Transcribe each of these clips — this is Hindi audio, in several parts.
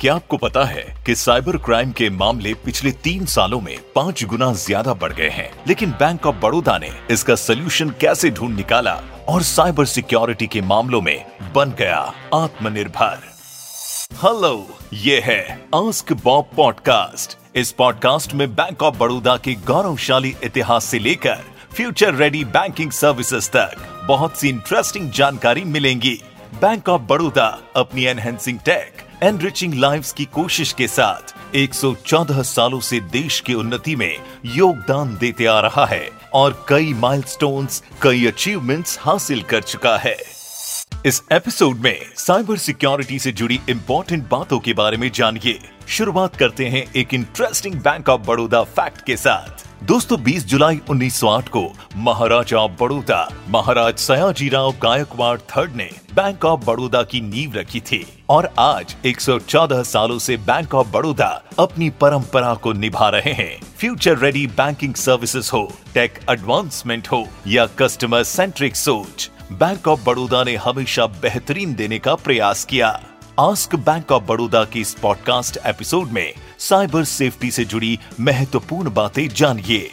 क्या आपको पता है कि साइबर क्राइम के मामले पिछले तीन सालों में पाँच गुना ज़्यादा बढ़ गए हैं? लेकिन बैंक ऑफ़ बड़ौदा ने इसका सोल्यूशन कैसे ढूंढ निकाला और साइबर सिक्योरिटी के मामलों में बन गया आत्मनिर्भर? हेलो, ये है आस्क बॉब पॉडकास्ट इस पॉडकास्ट में बैंक ऑफ़ बड़ौदा के गौरवशाली इतिहास से लेकर फ्यूचर रेडी बैंकिंग सर्विसेज़ तक बहुत सी इंटरेस्टिंग जानकारी मिलेंगी। बैंक ऑफ़ बड़ौदा, अपनी एनहेंसिंग टेक एनरिचिंग लाइव्स की कोशिश के साथ 114 सालों से देश की उन्नति में योगदान देते आ रहा है और कई माइलस्टोन्स, कई अचीवमेंट्स हासिल कर चुका है। इस एपिसोड में साइबर सिक्योरिटी से जुड़ी इंपॉर्टेंट बातों के बारे में जानिए। शुरुआत करते हैं एक interesting bank of Baroda fact के साथ। दोस्तों 20 जुलाई 1908 को महाराजा बड़ौदा, महाराज सयाजीराव गायकवाड़ थर्ड ने बैंक ऑफ़ बड़ौदा की नींव रखी थी। और आज 114 सालों से बैंक ऑफ़ बड़ौदा अपनी परंपरा को निभा रहे हैं। फ्यूचर रेडी बैंकिंग सर्विसेज़ हो, टेक एडवांसमेंट हो, या कस्टमर सेंट्रिक सोच, बैंक ऑफ़ बड़ौदा ने हमेशा बेहतरीन देने का प्रयास किया। आस्क बैंक ऑफ़ बड़ौदा की इस पॉडकास्ट एपिसोड में साइबर सेफ्टी से जुड़ी महत्वपूर्ण बातें जानिए।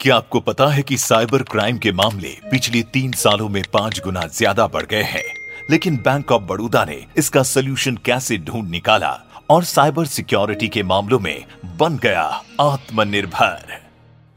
क्या आपको पता है कि साइबर क्राइम के मामले पिछले तीन सालों में पाँच गुना ज़्यादा बढ़ गए हैं, लेकिन बैंक ऑफ़ बड़ौदा ने इसका सोल्यूशन कैसे ढूंढ निकाला और साइबर सिक्योरिटी के मामलों में बन गया आत्मनिर्भर?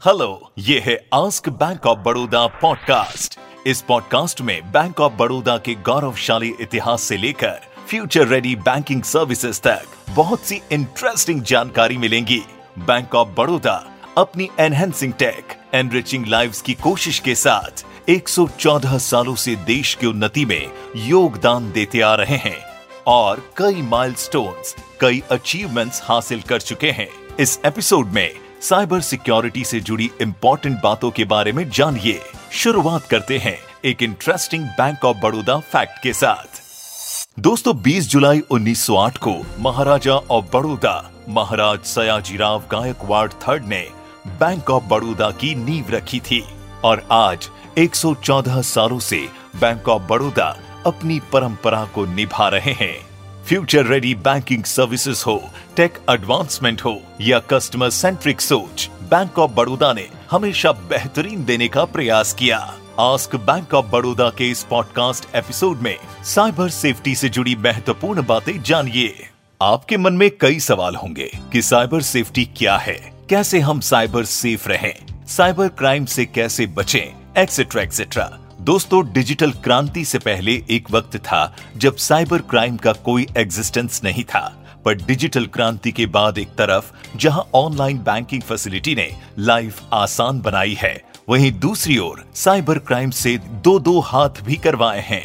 हेलो, ये है ask bank of Baroda podcast. इस पॉडकास्ट में बैंक ऑफ़ बड़ौदा के गौरवशाली इतिहास से लेकर फ्यूचर रेडी बैंकिंग सर्विसेज़ तक बहुत सी इंटरेस्टिंग जानकारी मिलेंगी। बैंक ऑफ़ बड़ौदा अपनी एनहेंसिंग टेक एनरिचिंग लाइव्स की कोशिश के साथ 114 सालों से देश की उन्नति में योगदान देते आ रहे हैं और कई माइलस्टोन्स, कई अचीवमेंट्स हासिल कर चुके हैं। इस एपिसोड में साइबर सिक्योरिटी से जुड़ी इम्पोर्टेंट बातों के बारे में जानिए। शुरुआत करते हैं एक interesting bank of Baroda fact के साथ। दोस्तों 20 जुलाई 1908 को महाराजा ऑफ़ बड़ौदा महाराज सयाजीराव गायकवाड़ थर्ड ने बैंक ऑफ़ बड़ौदा की नींव रखी थी और आज 114 सालों से बैंक ऑफ़ बड़ौदा अपनी परंपरा को निभा रहे हैं। फ्यूचर रेडी बैंकिंग सर्विसेज़ हो टेक एडवांसमेंट हो या कस्टमर सेंट्रिक सोच बैंक ऑफ़ बड़ौदा ने हमेशा बेहतरीन देने का प्रयास किया। आस्क बैंक ऑफ़ बड़ौदा के इस पॉडकास्ट एपिसोड में साइबर सेफ्टी से जुड़ी महत्वपूर्ण बातें जानिए। आपके मन में कई सवाल होंगे कि साइबर सेफ्टी क्या है? कैसे हम साइबर सेफ़ रहें? साइबर क्राइम से कैसे बचें? एक्सेट्रा एक्सेट्रा दोस्तों डिजिटल क्रांति से पहले एक वक्त था जब साइबर क्राइम का कोई एग्जिस्टेंस नहीं था। पर डिजिटल क्रांति के बाद एक तरफ़, जहाँ ऑनलाइन बैंकिंग फैसिलिटी ने लाइफ आसान बनाई है, वहीं दूसरी ओर साइबर क्राइम से दो दो हाथ भी करवाए हैं।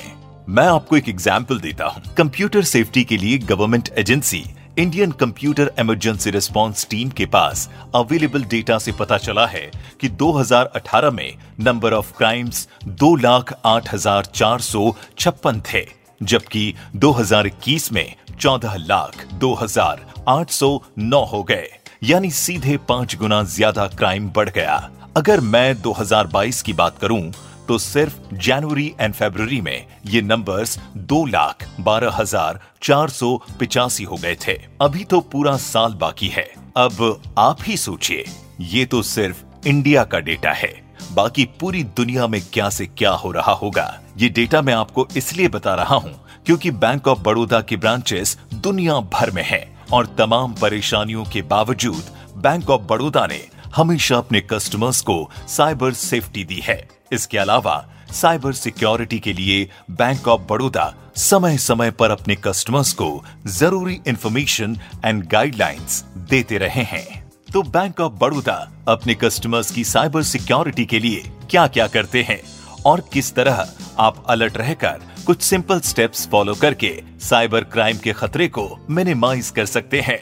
मैं आपको एक एग्ज़ाम्पल देता हूँ। कंप्यूटर सेफ्टी के लिए government agency, Indian computer emergency response team के पास अवेलेबल डेटा से पता चला है कि 2018 में नंबर ऑफ़ क्राइम्स दो लाख आठ हज़ार चार सौ छप्पन थे। जबकि 2021 में चौदह लाख दो हज़ार आठ सौ नौ हो गए। यानी सीधे पाँच गुना ज़्यादा क्राइम बढ़ गया। अगर मैं 2022 की बात करूँ तो सिर्फ़ जनवरी एंड फरवरी में ये नंबर्स दो लाख बारह हज़ार चार सौ पिचासी हो गए थे। अभी तो पूरा साल बाकी है। अब आप ही सोचिए, ये तो सिर्फ़ इंडिया का डेटा है। बाकी पूरी दुनिया में क्या से क्या हो रहा होगा? ये डेटा मैं आपको इसलिए बता रहा हूँ क्योंकि बैंक ऑफ़ बड़ौदा के ब्रांचेस दुनिया भर में हैं और तमाम परेशानियों के बावजूद बैंक ऑफ़ बड़ौदा ने हमेशा अपने कस्टमर्स को साइबर सेफ्टी दी है। इसके अलावा साइबर सिक्योरिटी के लिए बैंक ऑफ़ बड़ौदा समय समय पर अपने कस्टमर्स को ज़रूरी इंफॉर्मेशन एंड गाइडलाइंस देते रहे हैं। तो बैंक ऑफ़ बड़ौदा अपने कस्टमर्स की साइबर सिक्योरिटी के लिए क्या क्या करते हैं? और किस तरह आप अलर्ट रहकर कुछ सिंपल स्टेप्स फॉलो करके साइबर क्राइम के खतरे को मिनिमाइज कर सकते हैं।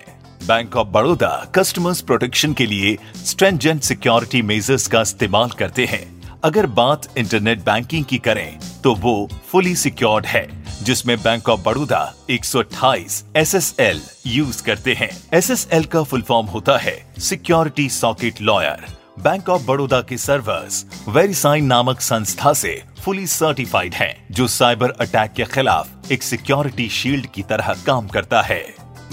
Bank of Baroda customers protection के लिए स्ट्रेंजेंट सिक्योरिटी मेजर्स का इस्तेमाल करते हैं। अगर बात इंटरनेट बैंकिंग की करें तो वो फुली सिक्योर्ड है, जिसमें bank of Baroda 128 SSL use करते हैं। एसएसएल का फुल फॉर्म होता है security socket layer bank of Baroda के सर्वर्स वेरीसाइन नामक संस्था से फुली सर्टिफाइड हैं, जो साइबर अटैक के खिलाफ एक सिक्योरिटी शील्ड की तरह काम करता है।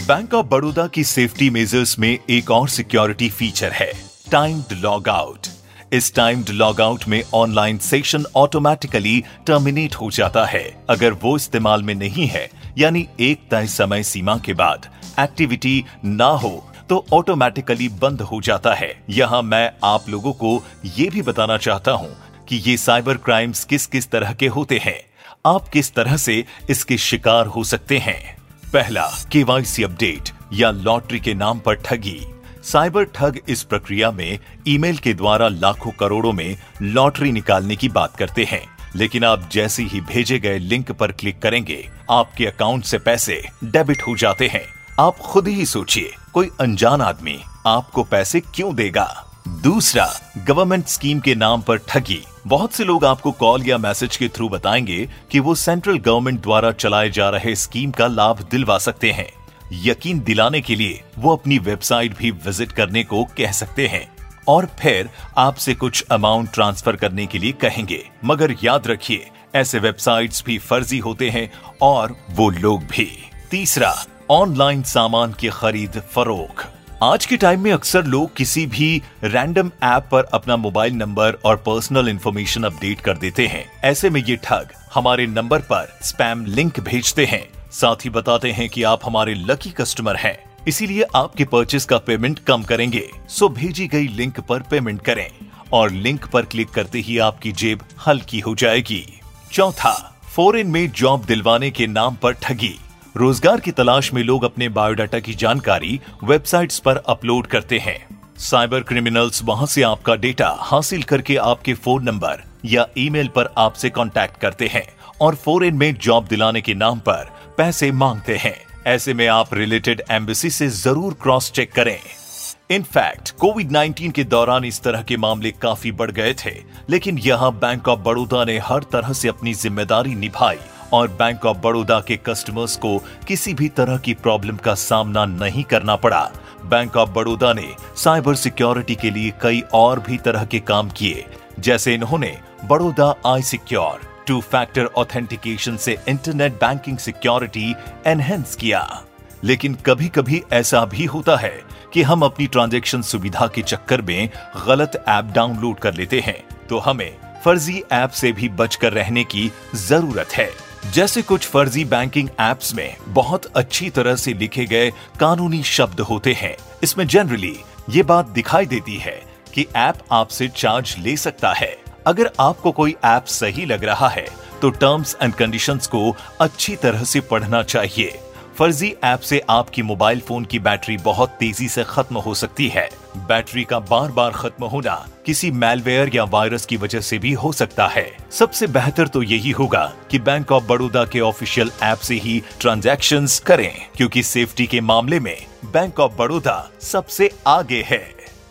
बैंक ऑफ़ बड़ौदा की सेफ्टी मेजर्स में एक और सिक्योरिटी फीचर है टाइम्ड लॉग आउट इस टाइम्ड लॉग आउट में ऑनलाइन सेशन ऑटोमेटिकली टर्मिनेट हो जाता है अगर वो इस्तेमाल में नहीं है यानी एक तय समय सीमा के बाद एक्टिविटी ना हो तो ऑटोमेटिकली बंद हो जाता है। यहाँ मैं आप लोगों को ये भी बताना चाहता हूँ कि ये साइबर क्राइम्स किस किस तरह के होते हैं। आप किस तरह से इसके शिकार हो सकते हैं? पहला केवाईसी अपडेट या लॉटरी के नाम पर ठगी। साइबर ठग इस प्रक्रिया में ईमेल के द्वारा लाखों करोड़ों में लॉटरी निकालने की बात करते हैं। लेकिन आप जैसे ही भेजे गए लिंक पर क्लिक करेंगे, आपके अकाउंट से पैसे डेबिट हो जाते हैं। आप खुद ही सोचिए, कोई अनजान आदमी आपको पैसे क्यों देगा? दूसरा गवर्नमेंट स्कीम के नाम पर ठगी। बहुत से लोग आपको कॉल या मैसेज के थ्रू बताएँगे कि वो सेंट्रल गवर्नमेंट द्वारा चलाए जा रहे स्कीम का लाभ दिलवा सकते हैं। यकीन दिलाने के लिए वो अपनी वेबसाइट भी विज़िट करने को कह सकते हैं। और फिर, आपसे कुछ अमाउंट ट्रांसफ़र करने के लिए कहेंगे। मगर याद रखिए, ऐसे वेबसाइट्स भी फर्जी होते हैं और वो लोग भी। तीसरा ऑनलाइन सामान की खरीद फरोख। आज के टाइम में अक्सर लोग किसी भी रैंडम ऐप पर अपना मोबाइल नंबर और पर्सनल इंफॉर्मेशन अपडेट कर देते हैं। ऐसे में ये ठग हमारे नंबर पर स्पैम लिंक भेजते हैं। साथ ही बताते हैं कि आप हमारे लकी कस्टमर हैं। इसीलिए आपके परचेस का पेमेंट कम करेंगे। सो भेजी गई लिंक पर पेमेंट करें और लिंक पर क्लिक करते ही आपकी जेब हल्की हो जाएगी। चौथा फॉरेन में जॉब दिलवाने के नाम पर ठगी। रोज़गार की तलाश में लोग अपने बायोडाटा की जानकारी वेबसाइट्स पर अपलोड करते हैं। साइबर क्रिमिनल्स, वहाँ से आपका डेटा हासिल करके आपके फ़ोन नंबर या ईमेल पर आपसे कांटेक्ट करते हैं और फॉरेन में जॉब दिलाने के नाम पर पैसे मांगते हैं। ऐसे में आप रिलेटेड एम्बेसी से ज़रूर क्रॉस चेक करें। इनफैक्ट कोविड 19 के दौरान इस तरह के मामले काफ़ी बढ़ गए थे, लेकिन यहाँ बैंक ऑफ़ बड़ौदा ने हर तरह से अपनी ज़िम्मेदारी निभाई और बैंक ऑफ़ बड़ौदा के कस्टमर्स को किसी भी तरह की प्रॉब्लम का सामना नहीं करना पड़ा। बैंक ऑफ़ बड़ौदा ने साइबर सिक्योरिटी के लिए कई और भी तरह के काम किए, जैसे इन्होंने Baroda I secure two factor authentication से इंटरनेट बैंकिंग सिक्योरिटी एनहेंस किया। लेकिन कभी कभी ऐसा भी होता है कि हम अपनी ट्रांजैक्शन सुविधा के चक्कर में गलत ऐप डाउनलोड कर लेते हैं तो हमें फर्जी ऐप से भी बचकर रहने की ज़रूरत है। जैसे कुछ फर्जी बैंकिंग एप्स में बहुत अच्छी तरह से लिखे गए कानूनी शब्द होते हैं। इसमें जनरली ये बात दिखाई देती है कि ऐप आपसे चार्ज ले सकता है। अगर आपको कोई ऐप सही लग रहा है तो टर्म्स एंड कंडीशंस को अच्छी तरह से पढ़ना चाहिए। फर्जी ऐप से आपकी मोबाइल फ़ोन की बैटरी बहुत तेज़ी से खत्म हो सकती है। बैटरी का बार बार खत्म होना किसी मेलवेयर या वायरस की वजह से भी हो सकता है। सबसे बेहतर तो यही होगा कि बैंक ऑफ़ बड़ौदा के ऑफिशियल ऐप से ही ट्रांजैक्शन करें, क्योंकि सेफ्टी के मामले में बैंक ऑफ़ बड़ौदा सबसे आगे है।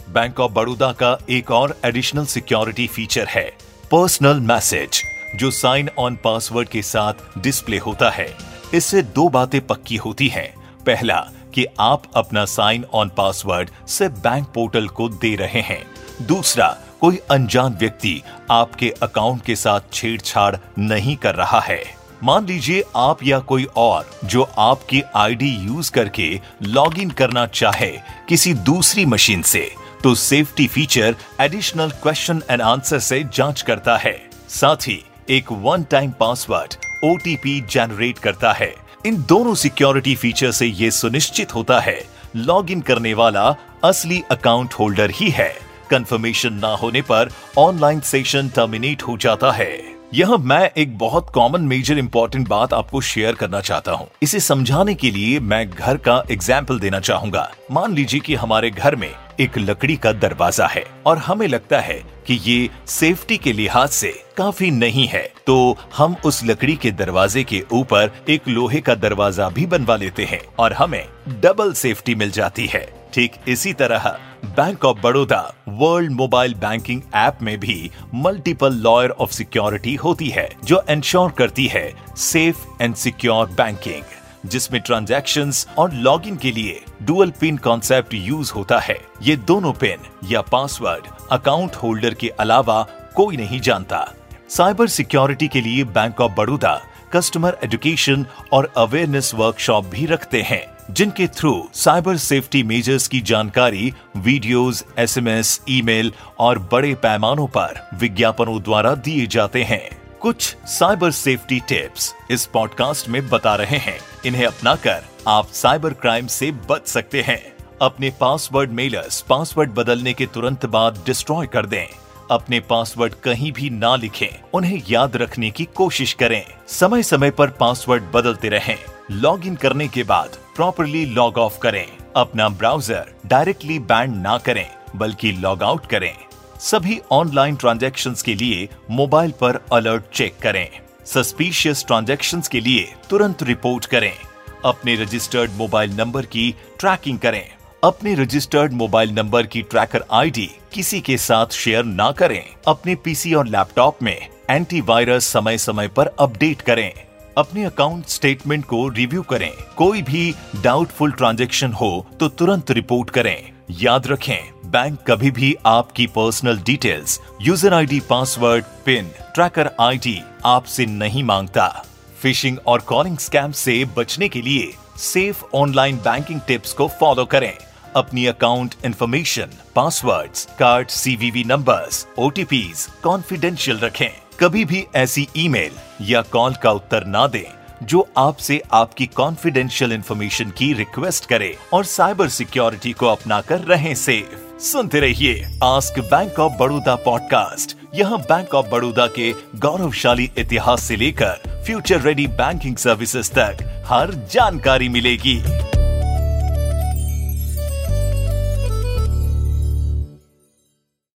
बैंक ऑफ़ बड़ौदा का एक और एडिशनल सिक्योरिटी फीचर है पर्सनल मैसेज जो साइन ऑन पासवर्ड के साथ डिस्प्ले होता है। इससे दो बातें पक्की होती हैं। पहला, कि आप अपना साइन ऑन पासवर्ड से बैंक पोर्टल को दे रहे हैं। दूसरा, कोई अनजान व्यक्ति आपके अकाउंट के साथ छेड़छाड़ नहीं कर रहा है। मान लीजिए आप या कोई और जो आपकी आईडी यूज़ करके लॉगिन करना चाहे किसी दूसरी मशीन से तो safety feature additional question and answer से जाँच करता है। साथ ही, एक one time password OTP generate करता है। इन दोनों सिक्योरिटी फीचर से ये सुनिश्चित होता है लॉगिन करने वाला असली अकाउंट होल्डर ही है। कंफर्मेशन ना होने पर ऑनलाइन सेशन टर्मिनेट हो जाता है। यह मैं एक बहुत कॉमन मेजर इंपॉर्टेंट बात आपको शेयर करना चाहता हूँ। इसे समझाने के लिए मैं घर का एग्ज़ाम्पल देना चाहूँगा। मान लीजिए कि हमारे घर में एक लकड़ी का दरवाज़ा है और हमें लगता है कि ये सेफ्टी के लिहाज से काफ़ी नहीं है। तो हम उस लकड़ी के दरवाजे के ऊपर एक लोहे का दरवाज़ा भी बनवा लेते हैं और हमें डबल सेफ्टी मिल जाती है। ठीक इसी तरह bank of Baroda world mobile banking app में भी मल्टीपल लॉयर ऑफ़ सिक्योरिटी होती है, जो इंश्योर करती है सेफ़ एंड सिक्योर बैंकिंग जिसमें ट्रांजैक्शंस और लॉगिन के लिए डुअल पिन कॉन्सेप्ट यूज़ होता है। ये दोनों पिन या पासवर्ड अकाउंट होल्डर के अलावा कोई नहीं जानता। साइबर सिक्योरिटी के लिए bank of Baroda customer education और अवेयरनेस वर्कशॉप भी रखते हैं जिनके थ्रू साइबर सेफ्टी मेजर्स की जानकारी वीडियोस, एसएमएस, ईमेल और बड़े पैमानों पर विज्ञापनों द्वारा दिए जाते हैं। कुछ साइबर सेफ्टी टिप्स इस पॉडकास्ट में बता रहे हैं। इन्हें अपनाकर आप साइबर क्राइम से बच सकते हैं। अपने पासवर्ड मेलर्स पासवर्ड बदलने के तुरंत बाद डिस्ट्रॉय कर दें। अपने पासवर्ड कहीं भी ना लिखें। उन्हें याद रखने की कोशिश करें। समय समय पर पासवर्ड बदलते रहें। लॉग इन करने के बाद प्रॉपरली लॉग ऑफ़ करें। अपना ब्राउज़र डायरेक्टली बैंड ना करें, बल्कि लॉग आउट करें। सभी ऑनलाइन ट्रांजेक्शन के लिए मोबाइल पर अलर्ट चेक करें। सस्पिशियस ट्रांजेक्शन के लिए तुरंत रिपोर्ट करें। अपने रजिस्टर्ड मोबाइल नंबर की ट्रैकिंग करें। अपने रजिस्टर्ड मोबाइल नंबर की ट्रैकर आईडी किसी के साथ शेयर ना करें। अपने पीसी और लैपटॉप में एंटीवायरस समय समय पर अपडेट करें। अपने अकाउंट स्टेटमेंट को रिव्यू करें। कोई भी डाउटफुल ट्रांजेक्शन हो तो तुरंत रिपोर्ट करें। याद रखें बैंक कभी भी आपकी personal details user ID password PIN tracker ID आपसे नहीं माँगता। फिशिंग और कॉलिंग स्कैम से बचने के लिए सेफ़ ऑनलाइन बैंकिंग टिप्स को फॉलो करें। अपनी account information passwords, card CVV numbers, OTPs confidential रखें। कभी भी ऐसी ईमेल या कॉल का उत्तर ना दें जो आपसे आपकी कॉन्फिडेंशियल इन्फॉर्मेशन की रिक्वेस्ट करे और साइबर सिक्योरिटी को अपनाकर रहें सेफ़ सुनते रहिए ask bank of Baroda podcast यहाँ बैंक ऑफ़ बड़ौदा के गौरवशाली इतिहास से लेकर फ्यूचर रेडी बैंकिंग सर्विसेज़ तक हर जानकारी मिलेगी।